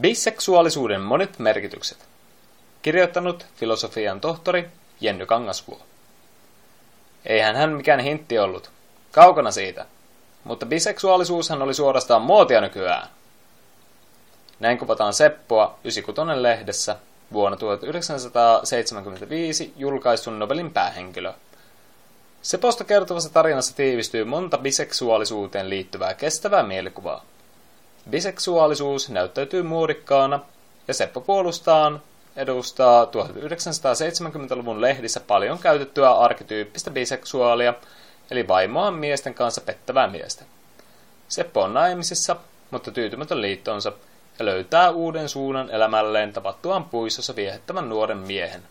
Biseksuaalisuuden monet merkitykset. Kirjoittanut filosofian tohtori Jenny Kangasvuo. Eihän hän mikään hintti ollut. Kaukana siitä. Mutta biseksuaalisuushan oli suorastaan muotia nykyään. Näin kuvataan Seppoa 96 lehdessä vuonna 1975 julkaistun novelin päähenkilö. Seposta kertovassa tarinassa tiivistyy monta biseksuaalisuuteen liittyvää kestävää mielikuvaa. Biseksuaalisuus näyttäytyy muodikkaana, ja Seppo puolustaan edustaa 1970-luvun lehdissä paljon käytettyä arkityyppistä biseksuaalia, eli vaimoa miesten kanssa pettävää miestä. Seppo on naimisissa, mutta tyytymätön liittonsa, ja löytää uuden suunnan elämälleen tavattuaan puistossa viehettävän nuoren miehen.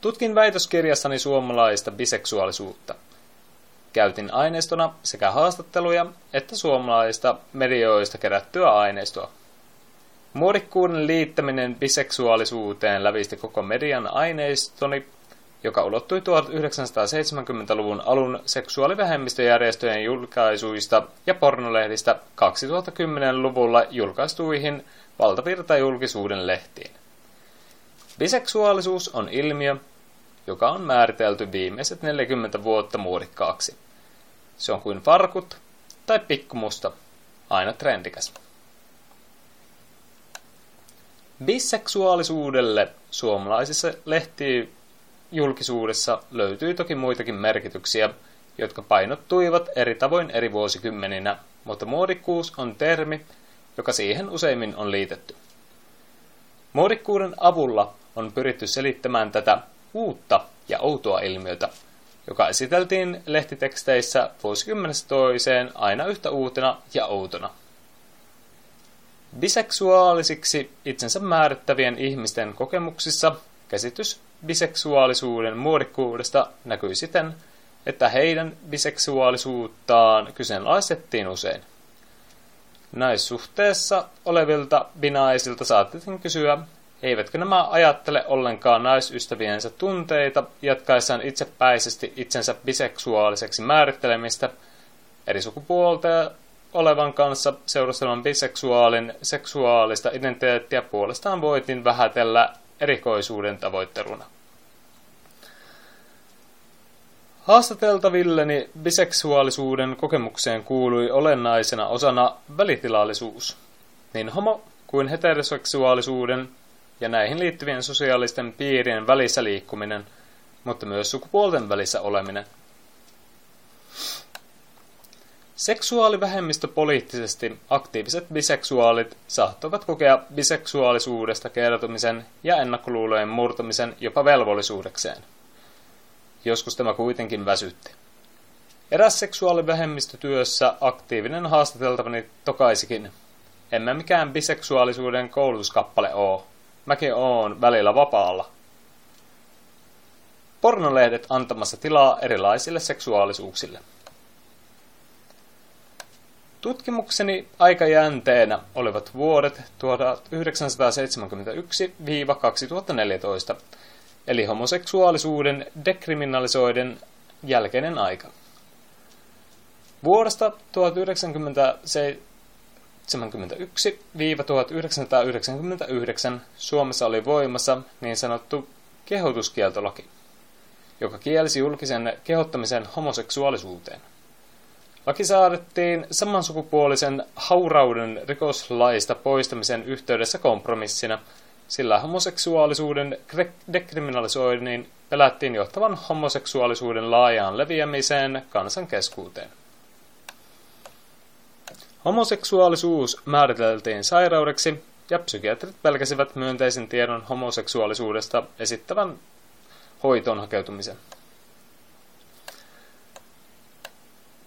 Tutkin väitöskirjassani suomalaista biseksuaalisuutta – Käytin aineistona sekä haastatteluja että suomalaista medioista kerättyä aineistoa. Muodikkuuden liittäminen biseksuaalisuuteen lävisti koko median aineistoni, joka ulottui 1970-luvun alun seksuaalivähemmistöjärjestöjen julkaisuista ja pornolehdistä 2010-luvulla julkaistuihin valtavirtajulkisuuden lehtiin. Biseksuaalisuus on ilmiö, joka on määritelty viimeiset 40 vuotta muodikkaaksi. Se on kuin farkut tai pikkumusta, aina trendikäs. Biseksuaalisuudelle suomalaisissa lehtijulkisuudessa löytyy toki muitakin merkityksiä, jotka painottuivat eri tavoin eri vuosikymmeninä, mutta muodikkuus on termi, joka siihen useimmin on liitetty. Muodikkuuden avulla on pyritty selittämään tätä uutta ja outoa ilmiötä, joka esiteltiin lehtiteksteissä vuosikymmenestä toiseen aina yhtä uutena ja outona. Biseksuaalisiksi itsensä määrittävien ihmisten kokemuksissa käsitys biseksuaalisuuden muodikkuudesta näkyi siten, että heidän biseksuaalisuuttaan kyseenalaistettiin usein. Naissuhteessa olevilta binaisilta saatettiin kysyä, Eivätkö nämä ajattele ollenkaan naisystäviensä tunteita, jatkaessaan itsepäisesti itsensä biseksuaaliseksi määrittelemistä, eri sukupuolta olevan kanssa seurustelevan biseksuaalin seksuaalista identiteettiä puolestaan voitin vähätellä erikoisuuden tavoitteluna. Haastateltavilleni biseksuaalisuuden kokemukseen kuului olennaisena osana välitilallisuus. Niin homo- kuin heteroseksuaalisuuden ja näihin liittyvien sosiaalisten piirien välissä liikkuminen, mutta myös sukupuolten välissä oleminen. Seksuaalivähemmistöpoliittisesti aktiiviset biseksuaalit saattoivat kokea biseksuaalisuudesta kertomisen ja ennakkoluulojen murtamisen jopa velvollisuudekseen. Joskus tämä kuitenkin väsytti. Eräs seksuaalivähemmistötyössä aktiivinen haastateltavani tokaisikin, emme mikään biseksuaalisuuden koulutuskappale oo. Mäkin oon välillä vapaalla. Pornolehdet antamassa tilaa erilaisille seksuaalisuuksille. Tutkimukseni aikajänteenä olivat vuodet 1971-2014, eli homoseksuaalisuuden dekriminalisoiden jälkeinen aika. Vuodesta 1970 1971-1999 Suomessa oli voimassa niin sanottu kehotuskieltolaki, joka kielsi julkisen kehottamisen homoseksuaalisuuteen. Laki saadettiin samansukupuolisen haurauden rikoslaista poistamisen yhteydessä kompromissina, sillä homoseksuaalisuuden dekriminalisoinnin pelättiin johtavan homoseksuaalisuuden laajaan leviämiseen kansan keskuuteen. Homoseksuaalisuus määriteltiin sairaudeksi ja psykiatrit pelkäsivät myönteisen tiedon homoseksuaalisuudesta esittävän hoitoon hakeutumisen.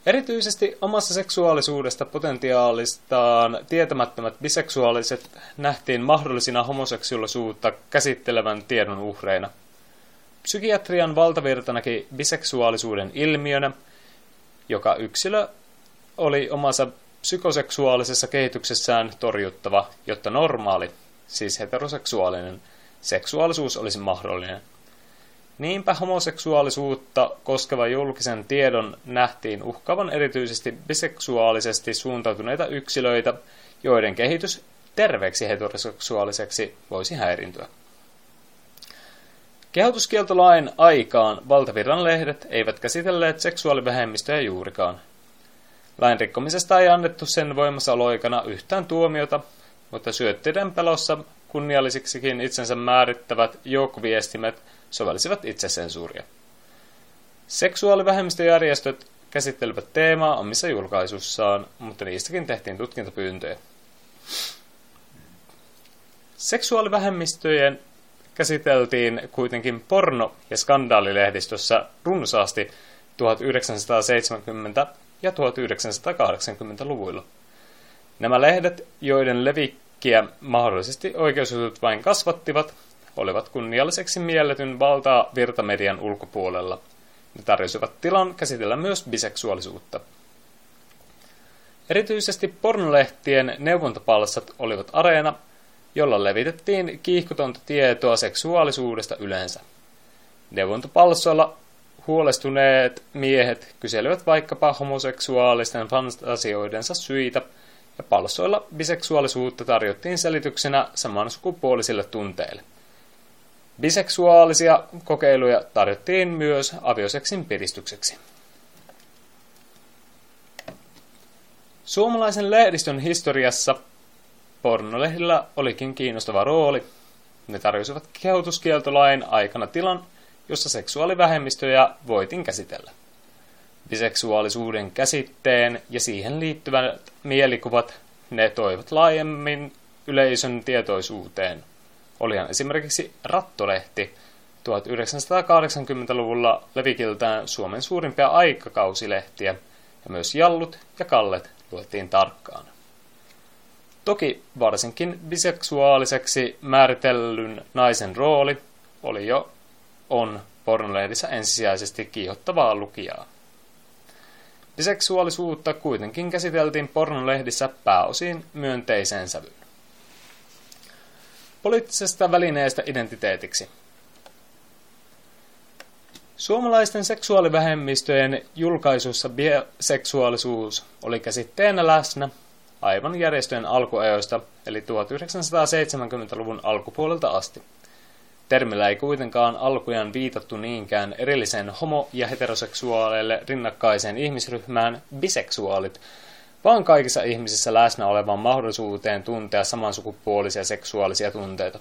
Erityisesti omassa seksuaalisuudesta potentiaalistaan tietämättömät biseksuaaliset nähtiin mahdollisina homoseksuaalisuutta käsittelevän tiedon uhreina. Psykiatrian valtavirta näki biseksuaalisuuden ilmiönä, joka yksilö oli omassa psykoseksuaalisessa kehityksessään torjuttava, jotta normaali, siis heteroseksuaalinen, seksuaalisuus olisi mahdollinen. Niinpä homoseksuaalisuutta koskeva julkisen tiedon nähtiin uhkaavan erityisesti biseksuaalisesti suuntautuneita yksilöitä joiden kehitys terveeksi heteroseksuaaliseksi voisi häirintyä. Kehotuskieltolain aikaan valtavirran lehdet eivät käsitelleet seksuaalivähemmistöjä juurikaan. Lain rikkomisesta ei annettu sen voimassaoloikana yhtään tuomiota, mutta syötteiden pelossa kunniallisiksikin itsensä määrittävät joukkoviestimet sovelsivat itsesensuuria. Seksuaalivähemmistöjärjestöt käsittelivät teemaa omissa julkaisussaan, mutta niistäkin tehtiin tutkintapyyntöjä. Seksuaalivähemmistöjen käsiteltiin kuitenkin porno- ja skandaalilehdistössä runsaasti 1970- ja 1980-luvuilla. Nämä lehdet, joiden levikkiä mahdollisesti oikeusjutut vain kasvattivat, olivat kunnialliseksi mielletyn valtaa virtamedian ulkopuolella. Ne tarjosivat tilan käsitellä myös biseksuaalisuutta. Erityisesti pornolehtien neuvontapalsat olivat areena, jolla levitettiin kiihkotonta tietoa seksuaalisuudesta yleensä. Neuvontapalstoilla huolestuneet miehet kyselivät vaikkapa homoseksuaalisten fantasioidensa syitä, ja palsoilla biseksuaalisuutta tarjottiin selityksenä samansukupuolisille tunteille. Biseksuaalisia kokeiluja tarjottiin myös avioseksin piristykseksi. Suomalaisen lehdistön historiassa pornolehdillä olikin kiinnostava rooli. Ne tarjosivat kehotuskieltolain aikana tilan, jossa seksuaalivähemmistöjä voitiin käsitellä. Biseksuaalisuuden käsitteen ja siihen liittyvät mielikuvat ne toivat laajemmin yleisön tietoisuuteen. Olihan esimerkiksi Rattolehti 1980-luvulla levikiltään Suomen suurimpia aikakausilehtiä, ja myös Jallut ja Kallet luettiin tarkkaan. Toki varsinkin biseksuaaliseksi määritellyn naisen rooli oli jo on pornolehdissä ensisijaisesti kiihottavaa lukijaa. Biseksuaalisuutta kuitenkin käsiteltiin pornolehdissä pääosin myönteiseen sävyyn. Poliittisesta välineestä identiteetiksi. Suomalaisten seksuaalivähemmistöjen julkaisussa biseksuaalisuus oli käsitteenä läsnä aivan järjestöjen alkuajoista, eli 1970-luvun alkupuolelta asti. Termillä ei kuitenkaan alkujaan viitattu niinkään erilliseen homo- ja heteroseksuaaleille rinnakkaiseen ihmisryhmään biseksuaalit, vaan kaikissa ihmisissä läsnä olevaan mahdollisuuteen tuntea samansukupuolisia seksuaalisia tunteita.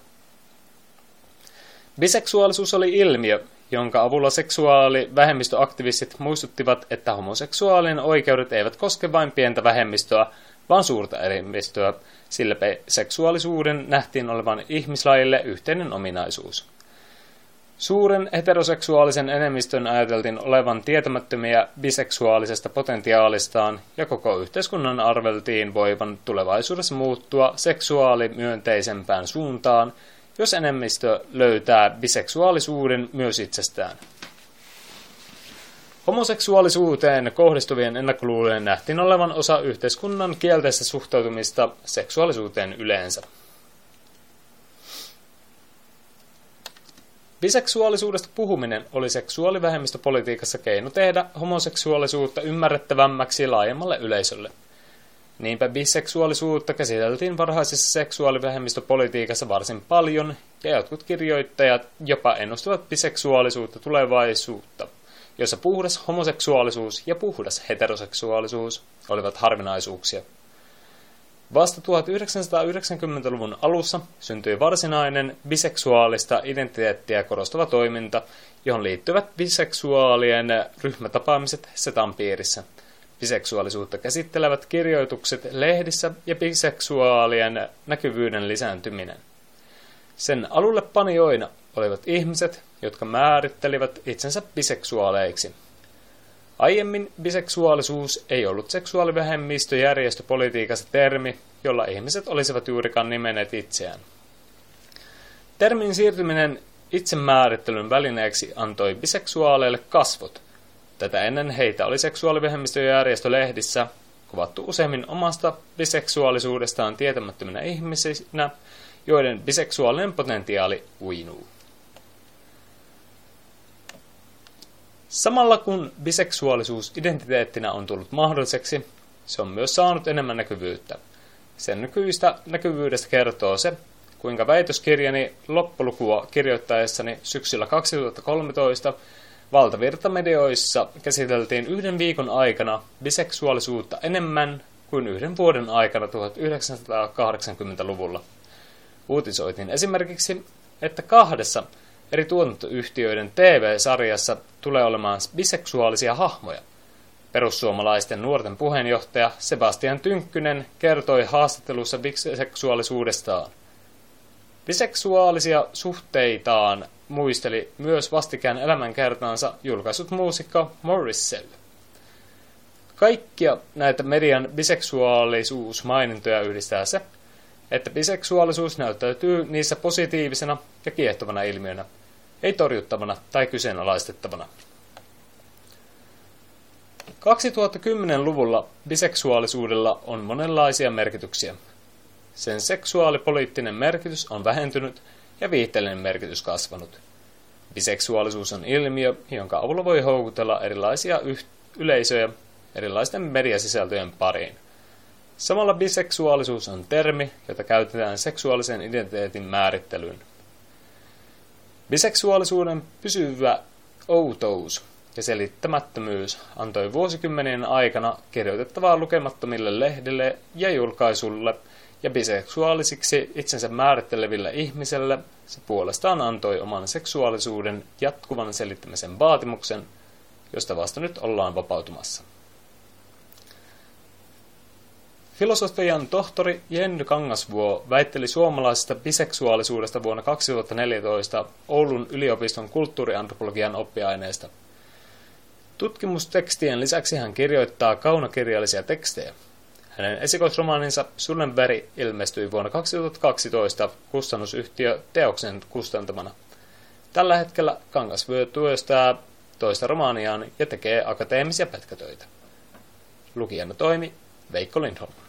Biseksuaalisuus oli ilmiö, jonka avulla seksuaalivähemmistöaktivistit muistuttivat, että homoseksuaalien oikeudet eivät koske vain pientä vähemmistöä, vaan suurta enemmistöä, sillä seksuaalisuuden nähtiin olevan ihmislajille yhteinen ominaisuus. Suuren heteroseksuaalisen enemmistön ajateltiin olevan tietämättömiä biseksuaalisesta potentiaalistaan ja koko yhteiskunnan arveltiin voivan tulevaisuudessa muuttua seksuaalimyönteisempään suuntaan, jos enemmistö löytää biseksuaalisuuden myös itsestään. Homoseksuaalisuuteen kohdistuvien ennakkoluulojen nähtiin olevan osa yhteiskunnan kielteistä suhtautumista seksuaalisuuteen yleensä. Biseksuaalisuudesta puhuminen oli seksuaalivähemmistöpolitiikassa keino tehdä homoseksuaalisuutta ymmärrettävämmäksi laajemmalle yleisölle. Niinpä biseksuaalisuutta käsiteltiin varhaisessa seksuaalivähemmistöpolitiikassa varsin paljon, ja jotkut kirjoittajat jopa ennustivat biseksuaalisuutta tulevaisuutta jossa puhdas homoseksuaalisuus ja puhdas heteroseksuaalisuus olivat harvinaisuuksia. Vasta 1990-luvun alussa syntyi varsinainen biseksuaalista identiteettiä korostava toiminta, johon liittyvät biseksuaalien ryhmätapaamiset Setan piirissä, biseksuaalisuutta käsittelevät kirjoitukset lehdissä ja biseksuaalien näkyvyyden lisääntyminen. Sen alulle panijoina olivat ihmiset, jotka määrittelivät itsensä biseksuaaleiksi. Aiemmin biseksuaalisuus ei ollut seksuaalivähemmistöjärjestöpolitiikassa termi, jolla ihmiset olisivat juurikaan nimenneet itseään. Termin siirtyminen itsemäärittelyn välineeksi antoi biseksuaaleille kasvot. Tätä ennen heitä oli seksuaalivähemmistöjärjestölehdissä kuvattu useimmin omasta biseksuaalisuudestaan tietämättöminä ihmisinä, joiden biseksuaalinen potentiaali uinuu. Samalla kun biseksuaalisuus identiteettinä on tullut mahdolliseksi, se on myös saanut enemmän näkyvyyttä. Sen nykyistä näkyvyydestä kertoo se, kuinka väitöskirjani loppulukua kirjoittaessani syksyllä 2013 valtavirtamedioissa käsiteltiin yhden viikon aikana biseksuaalisuutta enemmän kuin yhden vuoden aikana 1980-luvulla. Uutisoitiin esimerkiksi, että kahdessa eri tuotantoyhtiöiden TV-sarjassa tulee olemaan biseksuaalisia hahmoja. Perussuomalaisten nuorten puheenjohtaja Sebastian Tynkkynen kertoi haastattelussa biseksuaalisuudestaan. Biseksuaalisia suhteitaan muisteli myös vastikään elämänkertaansa julkaisut muusikko Morrissey. Kaikkia näitä median biseksuaalisuusmainintoja yhdistää se, että biseksuaalisuus näyttäytyy niissä positiivisena ja kiehtovana ilmiönä, ei torjuttavana tai kyseenalaistettavana. 2010-luvulla biseksuaalisuudella on monenlaisia merkityksiä. Sen seksuaalipoliittinen merkitys on vähentynyt ja viihteellinen merkitys kasvanut. Biseksuaalisuus on ilmiö, jonka avulla voi houkutella erilaisia yleisöjä erilaisten mediasisältöjen pariin. Samalla biseksuaalisuus on termi, jota käytetään seksuaalisen identiteetin määrittelyyn. Biseksuaalisuuden pysyvä outous ja selittämättömyys antoi vuosikymmenien aikana kirjoitettavaa lukemattomille lehdille ja julkaisulle, ja biseksuaalisiksi itsensä määritteleville ihmiselle se puolestaan antoi oman seksuaalisuuden jatkuvan selittämisen vaatimuksen, josta vasta nyt ollaan vapautumassa. Filosofian tohtori Jenny Kangasvuo väitteli suomalaisesta biseksuaalisuudesta vuonna 2014 Oulun yliopiston kulttuuriantropologian oppiaineesta. Tutkimustekstien lisäksi hän kirjoittaa kaunokirjallisia tekstejä. Hänen esikoisromaaninsa Sullenberg ilmestyi vuonna 2012 kustannusyhtiö Teoksen kustantamana. Tällä hetkellä Kangasvuo työstää toista romaaniaan ja tekee akateemisia pätkätöitä. Lukijana toimi Veikko Lindholm.